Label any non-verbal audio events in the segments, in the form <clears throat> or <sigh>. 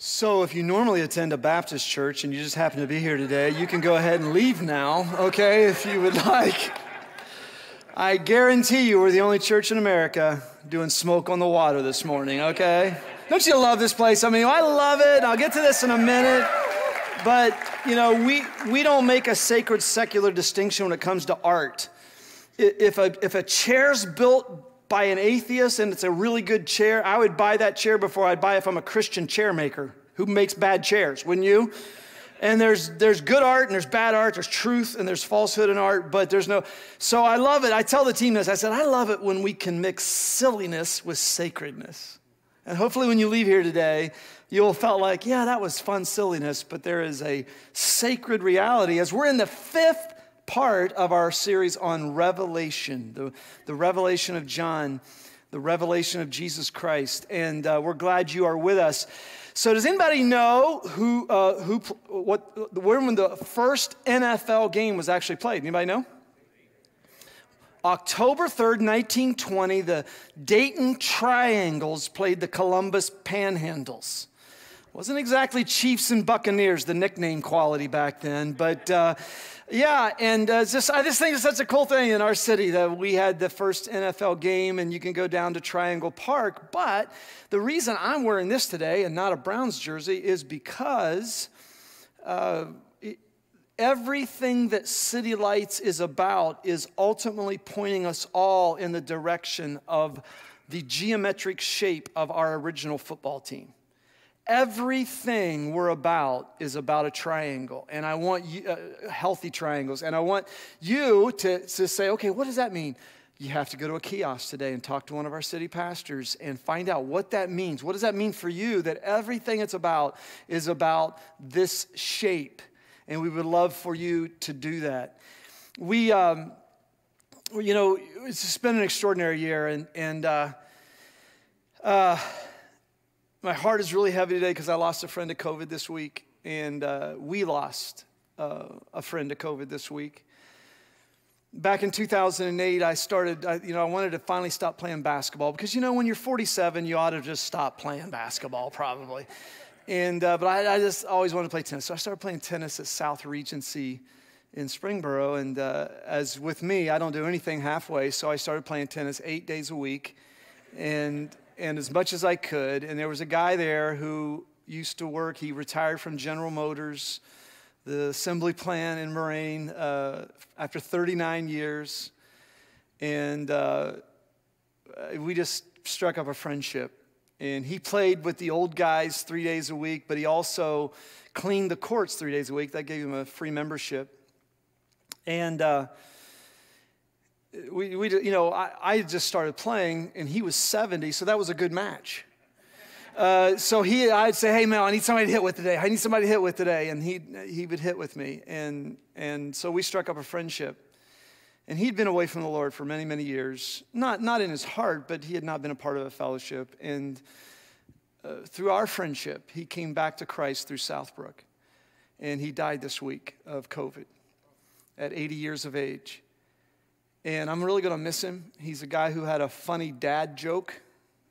So, if you normally attend a Baptist church and you just happen to be here today, you can go ahead and leave now, okay, if you would like. I guarantee you we're the only church in America doing smoke on the water this morning, okay? Don't you love this place? I mean, I love it. I'll get to this in a minute. But, you know, we, we don't make a sacred secular distinction when it comes to art. If a, if a chair's built by an atheist and it's a really good chair, I would buy that chair before I'd buy it from a Christian chair maker who makes bad chairs, wouldn't you? And there's, there's good art and there's bad art, there's truth and there's falsehood in art, but there's no. So I love it. I tell the team this I said, I love it when we can mix silliness with sacredness. And hopefully, when you leave here today, you'll felt like, yeah, that was fun silliness, but there is a sacred reality as we're in the fifth part of our series on Revelation, the, the revelation of John, the revelation of Jesus Christ. And uh, we're glad you are with us. So, does anybody know who, uh, who, what, when the first NFL game was actually played? Anybody know? October 3rd, 1920, the Dayton Triangles played the Columbus Panhandles. Wasn't exactly Chiefs and Buccaneers, the nickname quality back then, but uh, yeah, and uh, just, I just think it's such a cool thing in our city that we had the first NFL game and you can go down to Triangle Park. But the reason I'm wearing this today and not a Browns jersey is because uh, everything that City Lights is about is ultimately pointing us all in the direction of the geometric shape of our original football team everything we're about is about a triangle and i want you, uh, healthy triangles and i want you to, to say okay what does that mean? You have to go to a kiosk today and talk to one of our city pastors and find out what that means. What does that mean for you that everything it's about is about this shape? And we would love for you to do that. We um, you know it's been an extraordinary year and and uh, uh, my heart is really heavy today because I lost a friend to COVID this week, and uh, we lost uh, a friend to COVID this week. Back in 2008, I started, I, you know, I wanted to finally stop playing basketball because, you know, when you're 47, you ought to just stop playing basketball probably. And, uh, but I, I, just always wanted to play tennis. So I started playing tennis at South Regency in Springboro. And uh, as with me, I don't do anything halfway. So I started playing tennis eight days a week. And and as much as I could. And there was a guy there who used to work, he retired from General Motors, the assembly plant in Moraine, uh, after 39 years. And uh, we just struck up a friendship. And he played with the old guys three days a week, but he also cleaned the courts three days a week. That gave him a free membership. And uh, we, we you know, I, I just started playing and he was 70, so that was a good match. Uh, so he, I'd say, hey, Mel, I need somebody to hit with today. I need somebody to hit with today. And he, he would hit with me. And, and so we struck up a friendship. And he'd been away from the Lord for many, many years. Not, not in his heart, but he had not been a part of a fellowship. And uh, through our friendship, he came back to Christ through Southbrook. And he died this week of COVID at 80 years of age. And I'm really going to miss him. He's a guy who had a funny dad joke,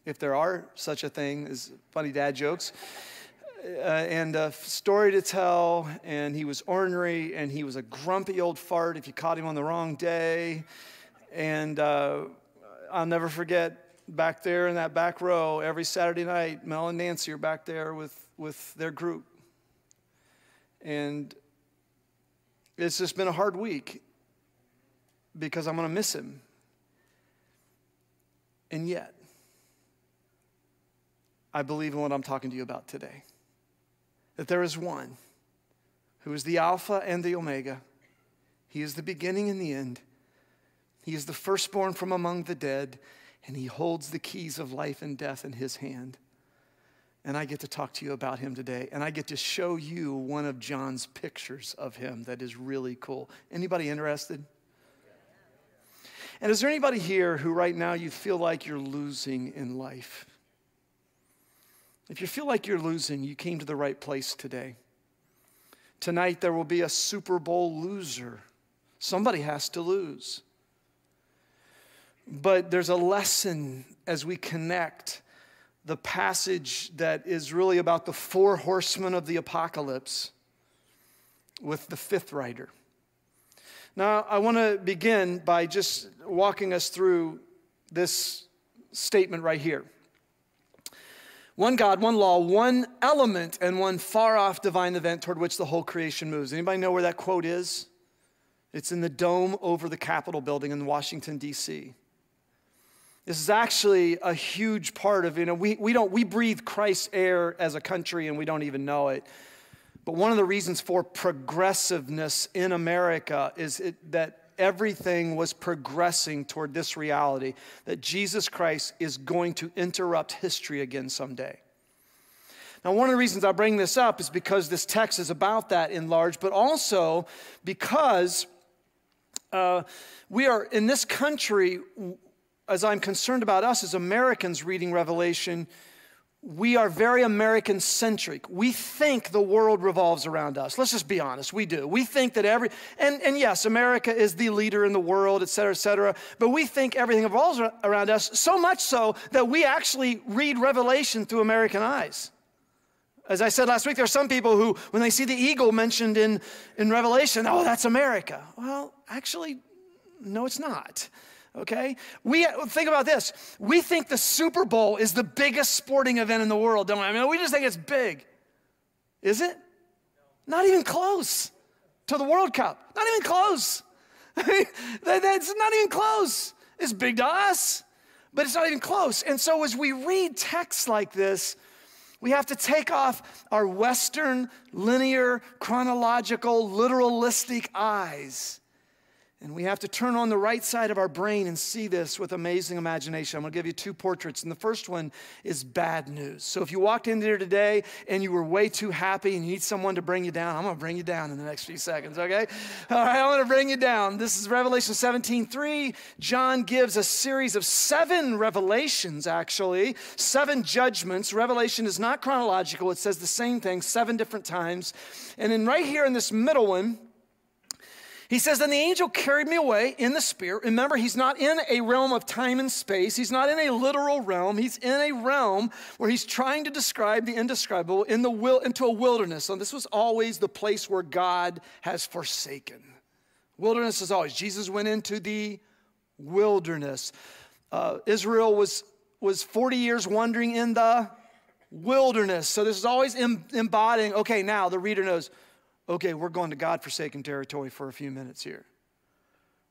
if there are such a thing as funny dad jokes. Uh, and a story to tell, and he was ornery, and he was a grumpy old fart if you caught him on the wrong day. And uh, I'll never forget back there in that back row every Saturday night, Mel and Nancy are back there with, with their group. And it's just been a hard week because I'm going to miss him. And yet, I believe in what I'm talking to you about today that there is one who is the Alpha and the Omega. He is the beginning and the end. He is the firstborn from among the dead, and he holds the keys of life and death in his hand. And I get to talk to you about him today, and I get to show you one of John's pictures of him that is really cool. Anybody interested? And is there anybody here who right now you feel like you're losing in life? If you feel like you're losing, you came to the right place today. Tonight there will be a Super Bowl loser. Somebody has to lose. But there's a lesson as we connect the passage that is really about the four horsemen of the apocalypse with the fifth rider. Now, I want to begin by just walking us through this statement right here. One God, one law, one element, and one far off divine event toward which the whole creation moves. Anybody know where that quote is? It's in the dome over the Capitol building in Washington, D.C. This is actually a huge part of, you know, we, we don't, we breathe Christ's air as a country and we don't even know it. But one of the reasons for progressiveness in America is it, that everything was progressing toward this reality that Jesus Christ is going to interrupt history again someday. Now, one of the reasons I bring this up is because this text is about that in large, but also because uh, we are in this country, as I'm concerned about us as Americans reading Revelation, we are very American centric. We think the world revolves around us. Let's just be honest. We do. We think that every, and, and yes, America is the leader in the world, et cetera, et cetera, but we think everything revolves around us, so much so that we actually read Revelation through American eyes. As I said last week, there are some people who, when they see the eagle mentioned in, in Revelation, oh, that's America. Well, actually, no, it's not okay? We think about this. We think the Super Bowl is the biggest sporting event in the world, don't we? I mean, we just think it's big. Is it? Not even close to the World Cup. Not even close. <laughs> That's not even close. It's big to us, but it's not even close. And so as we read texts like this, we have to take off our Western, linear, chronological, literalistic eyes and we have to turn on the right side of our brain and see this with amazing imagination. I'm to give you two portraits. And the first one is bad news. So if you walked in here today and you were way too happy and you need someone to bring you down, I'm to bring you down in the next few seconds, okay? All right, I'm to bring you down. This is Revelation 17 3. John gives a series of seven revelations, actually, seven judgments. Revelation is not chronological, it says the same thing seven different times. And then right here in this middle one, he says, Then the angel carried me away in the spirit. Remember, he's not in a realm of time and space. He's not in a literal realm. He's in a realm where he's trying to describe the indescribable in the will, into a wilderness. So this was always the place where God has forsaken. Wilderness is always. Jesus went into the wilderness. Uh, Israel was, was 40 years wandering in the wilderness. So this is always embodying, okay, now the reader knows okay, we're going to God forsaken territory for a few minutes here.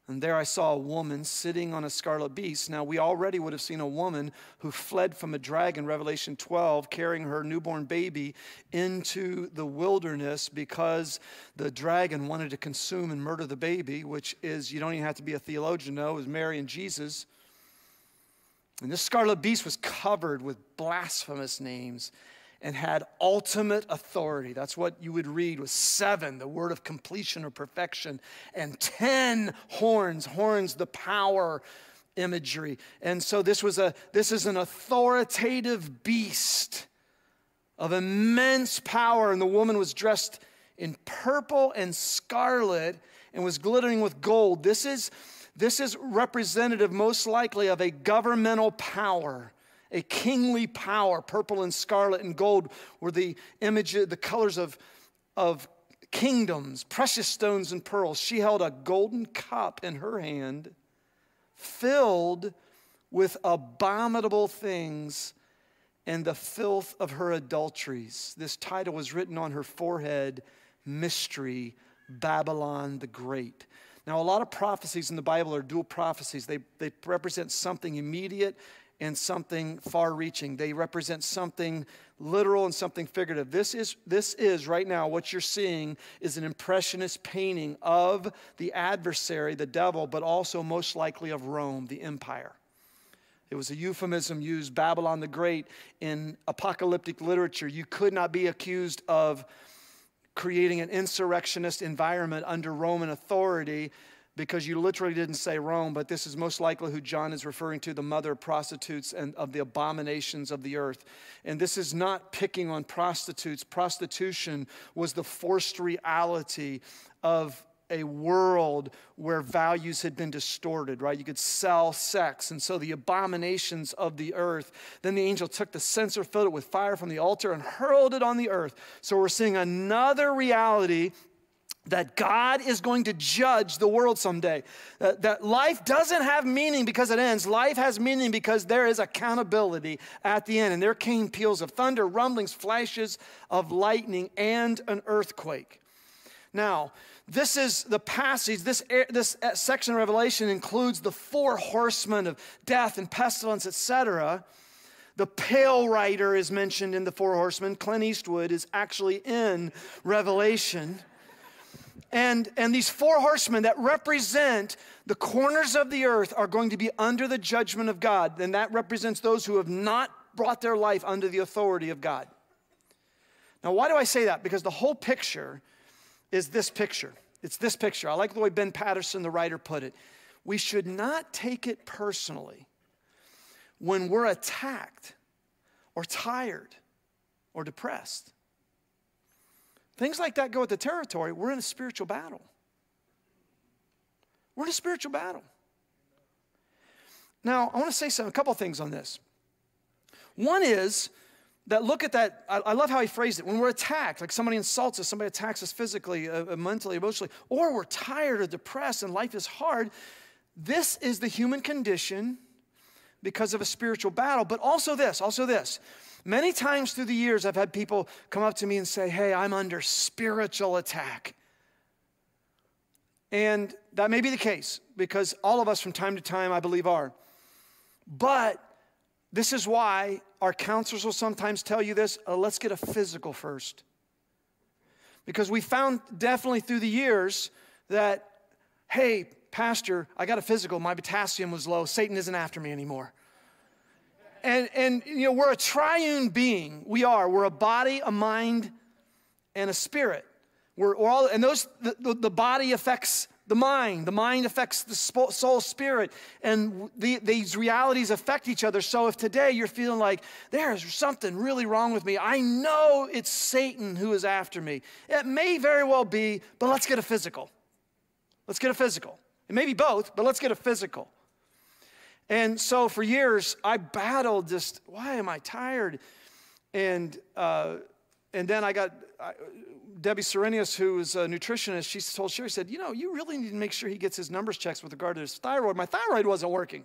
And there I saw a woman sitting on a scarlet beast. Now, we already would have seen a woman who fled from a dragon, Revelation 12, carrying her newborn baby into the wilderness because the dragon wanted to consume and murder the baby, which is, you don't even have to be a theologian to know, is Mary and Jesus. And this scarlet beast was covered with blasphemous names and had ultimate authority. That's what you would read with seven, the word of completion or perfection, and 10 horns, horns, the power imagery. And so this was a this is an authoritative beast of immense power and the woman was dressed in purple and scarlet and was glittering with gold. This is this is representative most likely of a governmental power a kingly power. Purple and scarlet and gold were the image, the colors of, of kingdoms, precious stones and pearls. She held a golden cup in her hand filled with abominable things and the filth of her adulteries. This title was written on her forehead Mystery, Babylon the Great. Now, a lot of prophecies in the Bible are dual prophecies. They, they represent something immediate and something far reaching. They represent something literal and something figurative. This is, this is right now what you're seeing is an impressionist painting of the adversary, the devil, but also most likely of Rome, the empire. It was a euphemism used, Babylon the Great, in apocalyptic literature. You could not be accused of creating an insurrectionist environment under Roman authority because you literally didn't say Rome, but this is most likely who John is referring to the mother of prostitutes and of the abominations of the earth. And this is not picking on prostitutes. Prostitution was the forced reality of a world where values had been distorted, right? You could sell sex, and so the abominations of the earth. Then the angel took the censer, filled it with fire from the altar, and hurled it on the earth. So we're seeing another reality that God is going to judge the world someday. That, that, life doesn't have meaning because it ends. Life has meaning because there is accountability at the end. And there came peals of thunder, rumblings, flashes of lightning, and an earthquake. Now, this is the passage, this, this uh, section of Revelation includes the four horsemen of death and pestilence, etc. The pale rider is mentioned in the four horsemen. Clint Eastwood is actually in Revelation. And, and these four horsemen that represent the corners of the earth are going to be under the judgment of God. And that represents those who have not brought their life under the authority of God. Now, why do I say that? Because the whole picture is this picture. It's this picture. I like the way Ben Patterson, the writer, put it. We should not take it personally when we're attacked or tired or depressed. Things like that go with the territory. We're in a spiritual battle. We're in a spiritual battle. Now, I want to say some, a couple things on this. One is that look at that. I, I, love how he phrased it. When we're attacked, like somebody insults us, somebody attacks us physically, uh, uh mentally, emotionally, or we're tired or depressed and life is hard, this is the human condition because of a spiritual battle. But also this, also this. Many times through the years, I've had people come up to me and say, Hey, I'm under spiritual attack. And that may be the case because all of us from time to time, I believe, are. But this is why our counselors will sometimes tell you this uh, let's get a physical first. Because we found definitely through the years that, hey, Pastor, I got a physical, my potassium was low, Satan isn't after me anymore. And, and you know, we're a triune being. We are. We're a body, a mind, and a spirit. We're, we're all, and those, the, the, the, body affects the mind, the mind affects the soul, spirit, and the, these realities affect each other. So if today you're feeling like there's something really wrong with me, I know it's Satan who is after me. It may very well be, but let's get a physical. Let's get a physical. It may be both, but let's get a physical. And so for years, I battled just, why am I tired? And, uh, and then I got I, Debbie Serenius, who is a nutritionist, she told Sherry, said, You know, you really need to make sure he gets his numbers checked with regard to his thyroid. My thyroid wasn't working.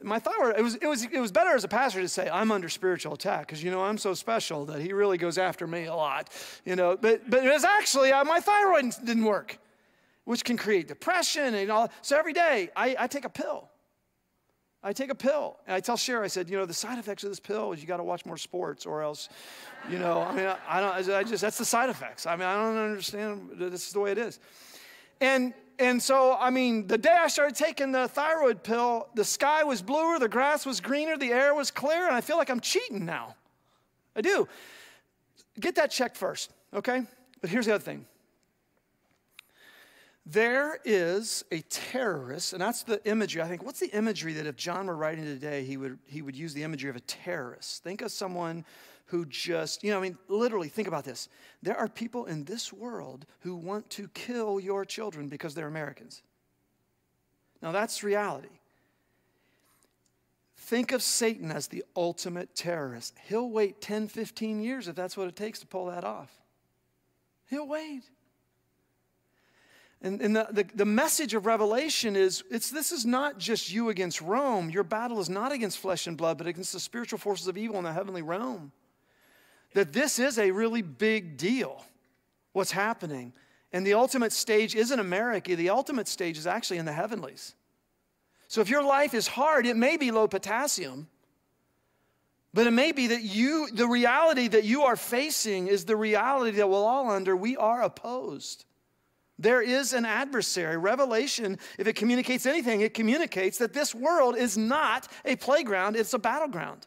My thyroid, it was, it was, it was better as a pastor to say, I'm under spiritual attack because, you know, I'm so special that he really goes after me a lot, you know. But, but it was actually, uh, my thyroid didn't work which can create depression and all. So every day I, I take a pill. I take a pill. And I tell Cher, I said, you know, the side effects of this pill is you got to watch more sports or else, you know, I mean, I, I don't, I just, that's the side effects. I mean, I don't understand. This is the way it is. And, and so, I mean, the day I started taking the thyroid pill, the sky was bluer, the grass was greener, the air was clear, and I feel like I'm cheating now. I do. Get that checked first, okay? But here's the other thing there is a terrorist, and that's the imagery. I think, what's the imagery that if John were writing today, he would, he would use the imagery of a terrorist? Think of someone who just, you know, I mean, literally, think about this. There are people in this world who want to kill your children because they're Americans. Now, that's reality. Think of Satan as the ultimate terrorist. He'll wait 10, 15 years if that's what it takes to pull that off. He'll wait. And, and the, the, the, message of Revelation is it's, this is not just you against Rome. Your battle is not against flesh and blood, but against the spiritual forces of evil in the heavenly realm. That this is a really big deal, what's happening. And the ultimate stage isn't America, the ultimate stage is actually in the heavenlies. So if your life is hard, it may be low potassium, but it may be that you, the reality that you are facing is the reality that we're all under. We are opposed. There is an adversary. Revelation, if it communicates anything, it communicates that this world is not a playground, it's a battleground.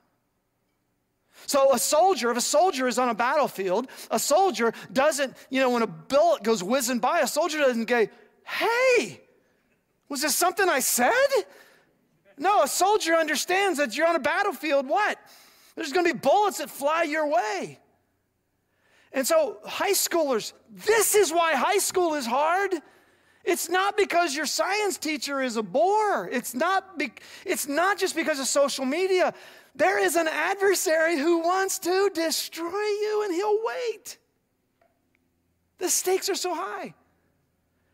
So, a soldier, if a soldier is on a battlefield, a soldier doesn't, you know, when a bullet goes whizzing by, a soldier doesn't go, hey, was this something I said? No, a soldier understands that you're on a battlefield, what? There's gonna be bullets that fly your way. And so, high schoolers, this is why high school is hard. It's not because your science teacher is a bore. It's not, be, it's not just because of social media. There is an adversary who wants to destroy you, and he'll wait. The stakes are so high.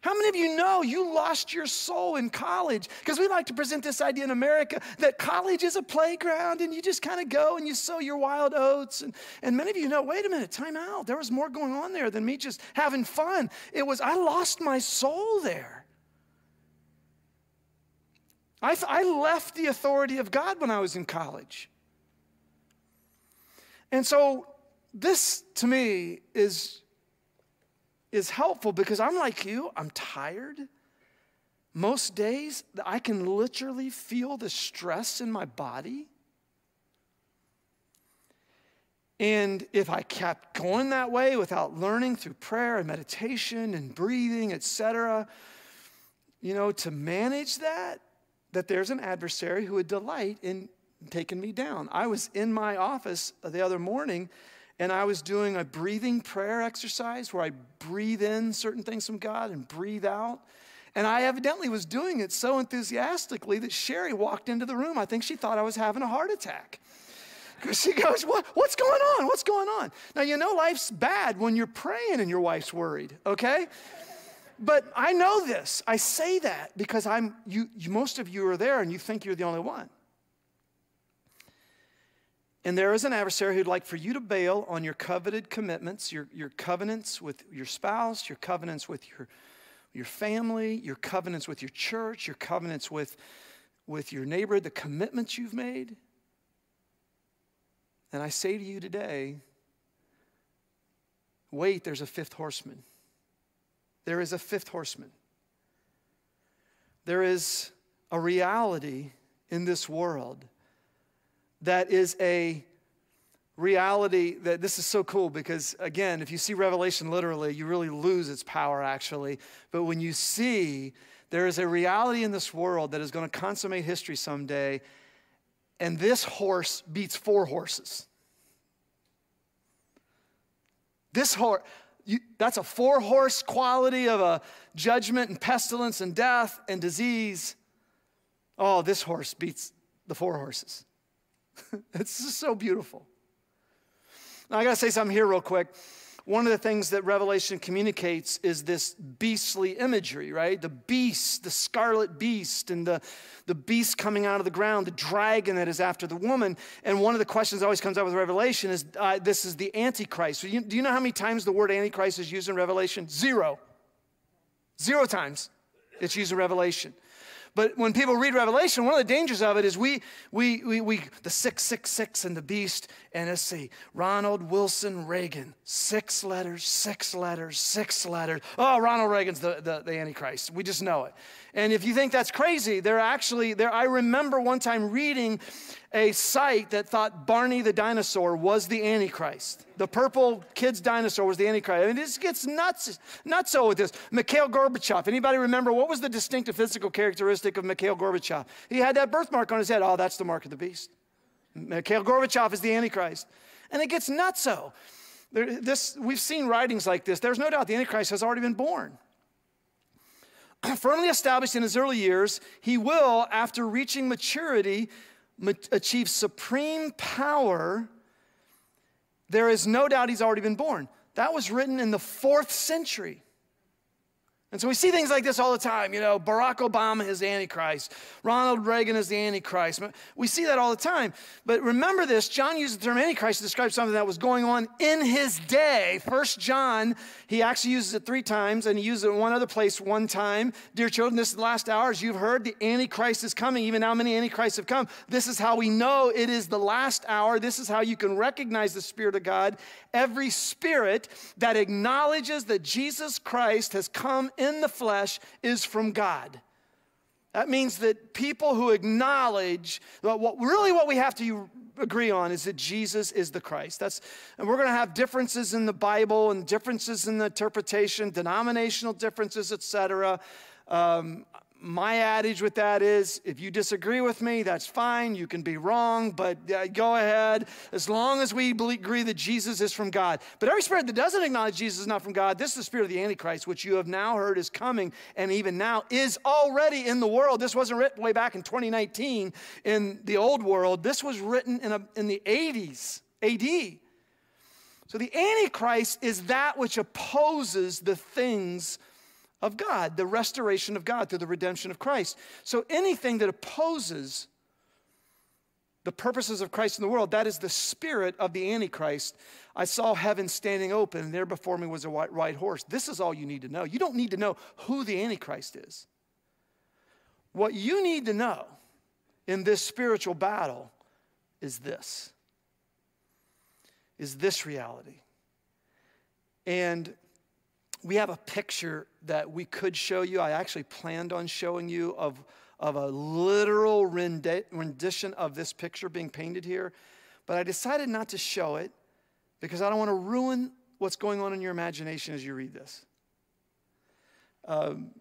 How many of you know you lost your soul in college? Because we like to present this idea in America that college is a playground and you just kind of go and you sow your wild oats. And, and many of you know, wait a minute, time out. There was more going on there than me just having fun. It was, I lost my soul there. I, I left the authority of God when I was in college. And so, this to me is is helpful because I'm like you, I'm tired. Most days, I can literally feel the stress in my body. And if I kept going that way without learning through prayer and meditation and breathing, etc., you know, to manage that, that there's an adversary who would delight in taking me down. I was in my office the other morning and I was doing a breathing prayer exercise where I breathe in certain things from God and breathe out. And I evidently was doing it so enthusiastically that Sherry walked into the room. I think she thought I was having a heart attack. <laughs> She goes, what, What's going on? What's going on? Now, you know, life's bad when you're praying and your wife's worried, okay? But I know this. I say that because I'm, you, you most of you are there and you think you're the only one. And there is an adversary who'd like for you to bail on your coveted commitments, your, your covenants with your spouse, your covenants with your, your family, your covenants with your church, your covenants with, with your neighbor, the commitments you've made. And I say to you today wait, there's a fifth horseman. There is a fifth horseman. There is a reality in this world that is a reality that this is so cool because again if you see revelation literally you really lose its power actually. But when you see there is a reality in this world that is going to consummate history someday and this horse beats four horses. This horse that's a four horse quality of a judgment and pestilence and death and disease. Oh this horse beats the four horses <laughs> it's just so beautiful. Now, I got to say something here, real quick. One of the things that Revelation communicates is this beastly imagery, right? The beast, the scarlet beast, and the, the beast coming out of the ground, the dragon that is after the woman. And one of the questions that always comes up with Revelation is uh, this is the Antichrist. So you, do you know how many times the word Antichrist is used in Revelation? Zero. Zero times it's used in Revelation. But when people read Revelation, one of the dangers of it is we, we, we, we the 666 and the beast, and Ronald Wilson Reagan, six letters, six letters, six letters. Oh, Ronald Reagan's the, the, the Antichrist. We just know it. And if you think that's crazy, they're actually, there. I remember one time reading a site that thought Barney the dinosaur was the Antichrist. The purple kid's dinosaur was the Antichrist. I mean, this gets nuts, nuts so with this. Mikhail Gorbachev. Anybody remember what was the distinctive physical characteristic of Mikhail Gorbachev? He had that birthmark on his head. Oh, that's the mark of the beast. Mikhail Gorbachev is the Antichrist. And it gets nuts so. This, we've seen writings like this. There's no doubt the Antichrist has already been born. <clears throat> Firmly established in his early years, he will, after reaching maturity, achieve supreme power. There is no doubt he's already been born. That was written in the fourth century. And so we see things like this all the time. You know, Barack Obama is the Antichrist. Ronald Reagan is the Antichrist. We see that all the time. But remember this John used the term Antichrist to describe something that was going on in his day. First John, he actually uses it three times, and he uses it in one other place one time. Dear children, this is the last hour. As you've heard, the Antichrist is coming. Even now, many Antichrists have come. This is how we know it is the last hour. This is how you can recognize the Spirit of God. Every spirit that acknowledges that Jesus Christ has come in the flesh is from God. That means that people who acknowledge that what really what we have to agree on is that Jesus is the Christ. That's and we're going to have differences in the Bible and differences in the interpretation, denominational differences, etc. Um, my adage with that is if you disagree with me, that's fine. You can be wrong, but uh, go ahead. As long as we agree that Jesus is from God. But every spirit that doesn't acknowledge Jesus is not from God, this is the spirit of the Antichrist, which you have now heard is coming and even now is already in the world. This wasn't written way back in 2019 in the old world, this was written in, a, in the 80s AD. So the Antichrist is that which opposes the things of God, the restoration of God through the redemption of Christ. So anything that opposes the purposes of Christ in the world, that is the spirit of the Antichrist. I saw heaven standing open, and there before me was a white, white horse. This is all you need to know. You don't need to know who the Antichrist is. What you need to know in this spiritual battle is this is this reality. And we have a picture that we could show you. I actually planned on showing you of, of a literal rendition of this picture being painted here, but I decided not to show it because I don't want to ruin what's going on in your imagination as you read this. Um,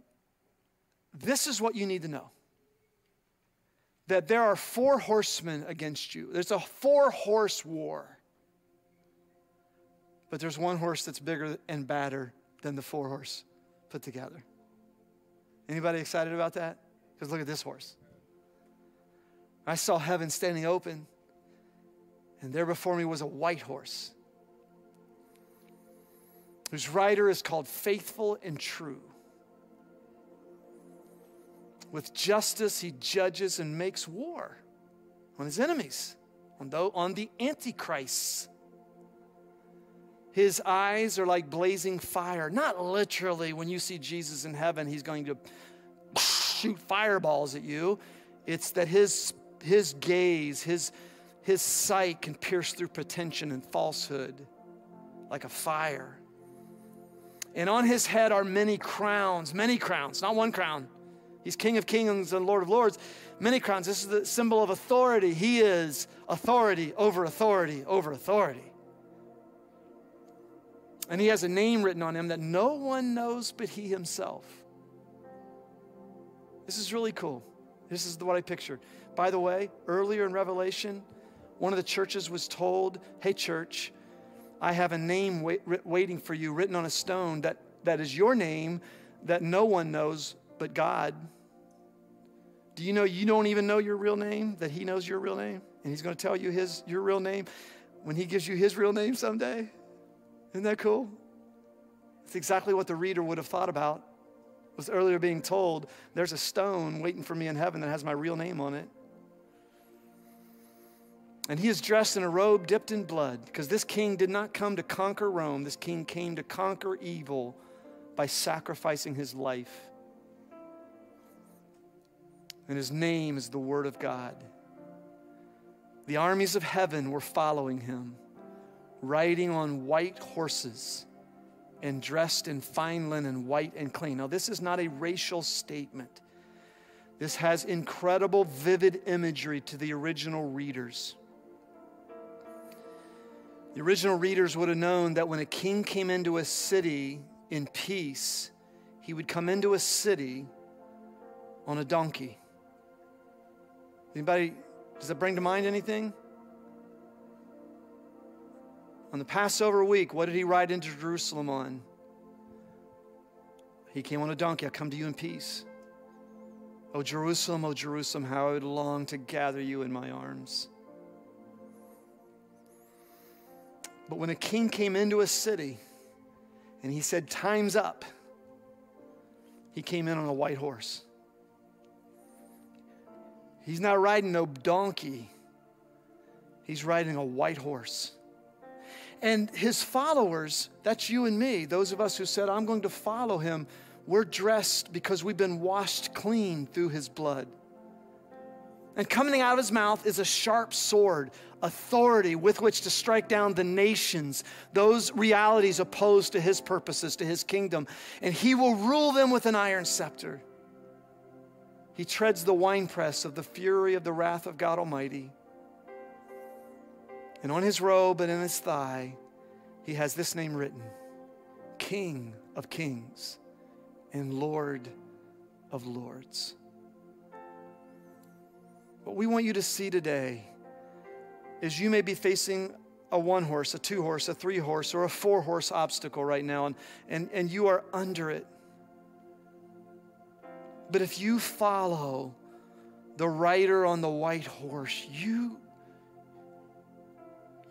this is what you need to know that there are four horsemen against you, there's a four horse war. But there's one horse that's bigger and badder than the four horse put together. Anybody excited about that? Because look at this horse. I saw heaven standing open, and there before me was a white horse, whose rider is called Faithful and True. With justice, he judges and makes war on his enemies, on the, on the antichrists his eyes are like blazing fire. Not literally, when you see Jesus in heaven, he's going to shoot fireballs at you. It's that his, his gaze, his, his sight can pierce through pretension and falsehood like a fire. And on his head are many crowns, many crowns, not one crown. He's King of kings and Lord of lords. Many crowns. This is the symbol of authority. He is authority over authority over authority. And he has a name written on him that no one knows but he himself. This is really cool. This is what I pictured. By the way, earlier in Revelation, one of the churches was told, Hey, church, I have a name wait, waiting for you written on a stone that, that is your name that no one knows but God. Do you know you don't even know your real name, that He knows your real name? And He's going to tell you his, your real name when He gives you His real name someday? Isn't that cool? It's exactly what the reader would have thought about. Was earlier being told, there's a stone waiting for me in heaven that has my real name on it. And he is dressed in a robe dipped in blood, because this king did not come to conquer Rome. This king came to conquer evil by sacrificing his life. And his name is the Word of God. The armies of heaven were following him riding on white horses and dressed in fine linen, white and clean. Now, this is not a racial statement. This has incredible, vivid imagery to the original readers. The original readers would have known that when a king came into a city in peace, he would come into a city on a donkey. Anybody, does that bring to mind anything? On the Passover week, what did he ride into Jerusalem on? He came on a donkey. I come to you in peace. O Jerusalem, O Jerusalem, how I would long to gather you in my arms. But when a king came into a city and he said, Time's up, he came in on a white horse. He's not riding no donkey, he's riding a white horse. And his followers, that's you and me, those of us who said, I'm going to follow him, we're dressed because we've been washed clean through his blood. And coming out of his mouth is a sharp sword, authority with which to strike down the nations, those realities opposed to his purposes, to his kingdom. And he will rule them with an iron scepter. He treads the winepress of the fury of the wrath of God Almighty. And on his robe and in his thigh, he has this name written King of Kings and Lord of Lords. What we want you to see today is you may be facing a one horse, a two horse, a three horse, or a four horse obstacle right now, and, and, and you are under it. But if you follow the rider on the white horse, you,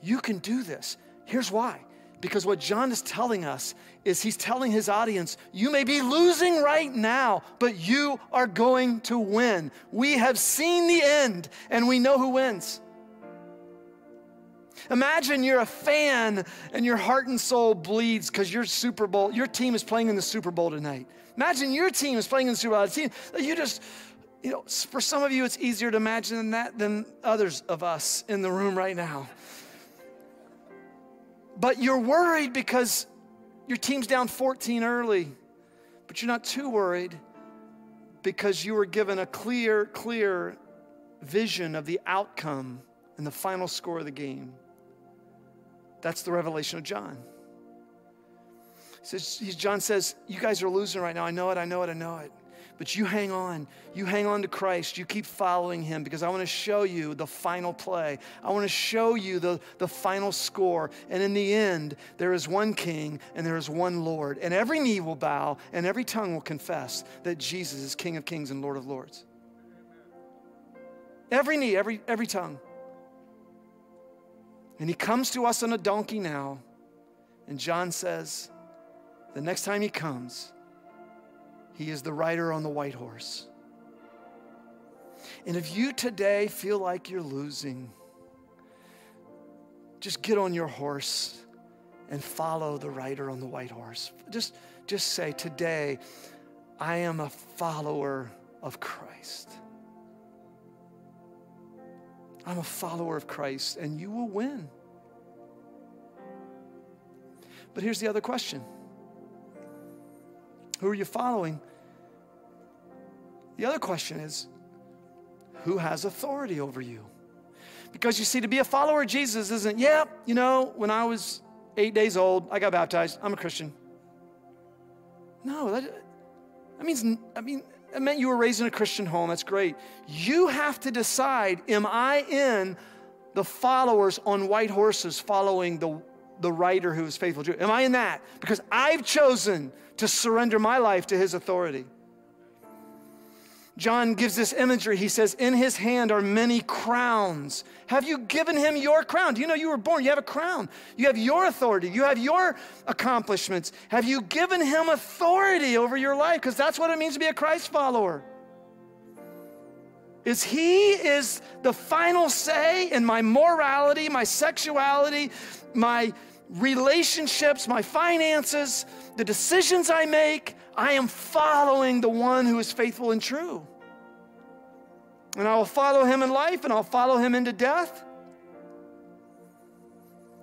you can do this. Here's why. Because what John is telling us is he's telling his audience, you may be losing right now, but you are going to win. We have seen the end and we know who wins. Imagine you're a fan and your heart and soul bleeds because your Super Bowl, your team is playing in the Super Bowl tonight. Imagine your team is playing in the Super Bowl. Team, you just, you know, for some of you, it's easier to imagine that than others of us in the room right now. But you're worried because your team's down 14 early, but you're not too worried because you were given a clear, clear vision of the outcome and the final score of the game. That's the revelation of John. Says, John says, You guys are losing right now. I know it, I know it, I know it. But you hang on. You hang on to Christ. You keep following him because I want to show you the final play. I want to show you the, the final score. And in the end, there is one king and there is one Lord. And every knee will bow and every tongue will confess that Jesus is King of kings and Lord of lords. Every knee, every, every tongue. And he comes to us on a donkey now. And John says, the next time he comes, he is the rider on the white horse. And if you today feel like you're losing, just get on your horse and follow the rider on the white horse. Just, just say, Today, I am a follower of Christ. I'm a follower of Christ, and you will win. But here's the other question Who are you following? The other question is Who has authority over you? Because you see, to be a follower of Jesus isn't, yeah, you know, when I was eight days old, I got baptized, I'm a Christian. No, that, that means, I mean, it meant you were raised in a Christian home. That's great. You have to decide am I in the followers on white horses following the, the rider who is faithful? Am I in that? Because I've chosen to surrender my life to his authority. John gives this imagery. He says, In his hand are many crowns. Have you given him your crown? Do you know you were born? You have a crown. You have your authority. You have your accomplishments. Have you given him authority over your life? Because that's what it means to be a Christ follower. Is he is the final say in my morality, my sexuality, my relationships, my finances, the decisions I make, I am following the one who is faithful and true. And I will follow him in life and I'll follow him into death.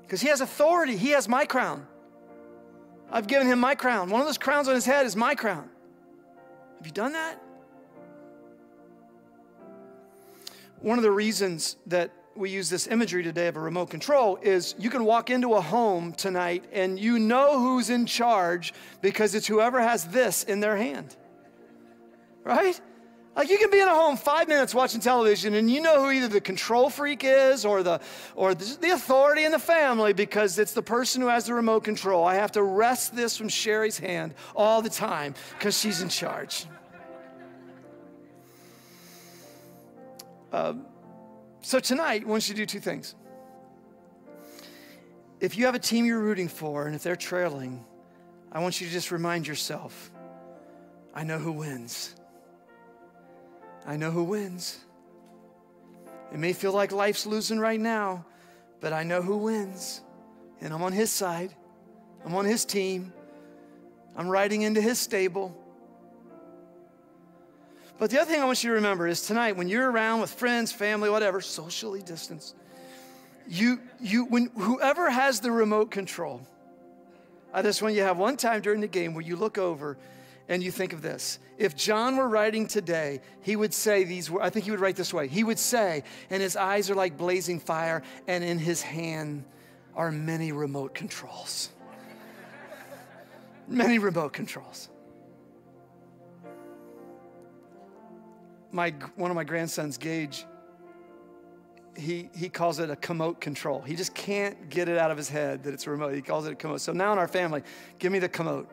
Because he has authority, he has my crown. I've given him my crown. One of those crowns on his head is my crown. Have you done that? One of the reasons that we use this imagery today of a remote control is you can walk into a home tonight and you know who's in charge because it's whoever has this in their hand. Right? Like you can be in a home five minutes watching television and you know who either the control freak is or the or the authority in the family because it's the person who has the remote control. I have to wrest this from Sherry's hand all the time because she's in charge. Um, so tonight, I want you to do two things. If you have a team you're rooting for and if they're trailing, I want you to just remind yourself I know who wins. I know who wins. It may feel like life's losing right now, but I know who wins. And I'm on his side, I'm on his team, I'm riding into his stable. But the other thing I want you to remember is tonight, when you're around with friends, family, whatever, socially distanced, you, you, when whoever has the remote control, I just want you to have one time during the game where you look over and you think of this. If John were writing today, he would say these words. I think he would write this way. He would say, and his eyes are like blazing fire, and in his hand are many remote controls. <laughs> many remote controls. My, one of my grandsons, Gage, he, he calls it a commode control. He just can't get it out of his head that it's a remote. He calls it a commode. So now in our family, give me the commode.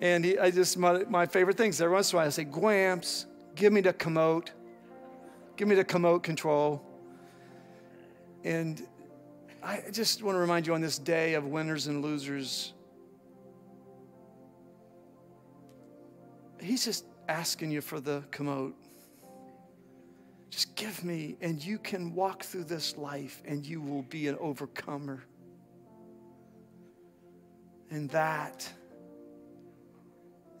And he, I just, my, my favorite things, every once in a while I say, Gwamps, give me the commode. Give me the commode control. And I just want to remind you on this day of winners and losers, he's just asking you for the commode. Just give me, and you can walk through this life and you will be an overcomer. And that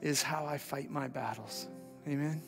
is how I fight my battles. Amen.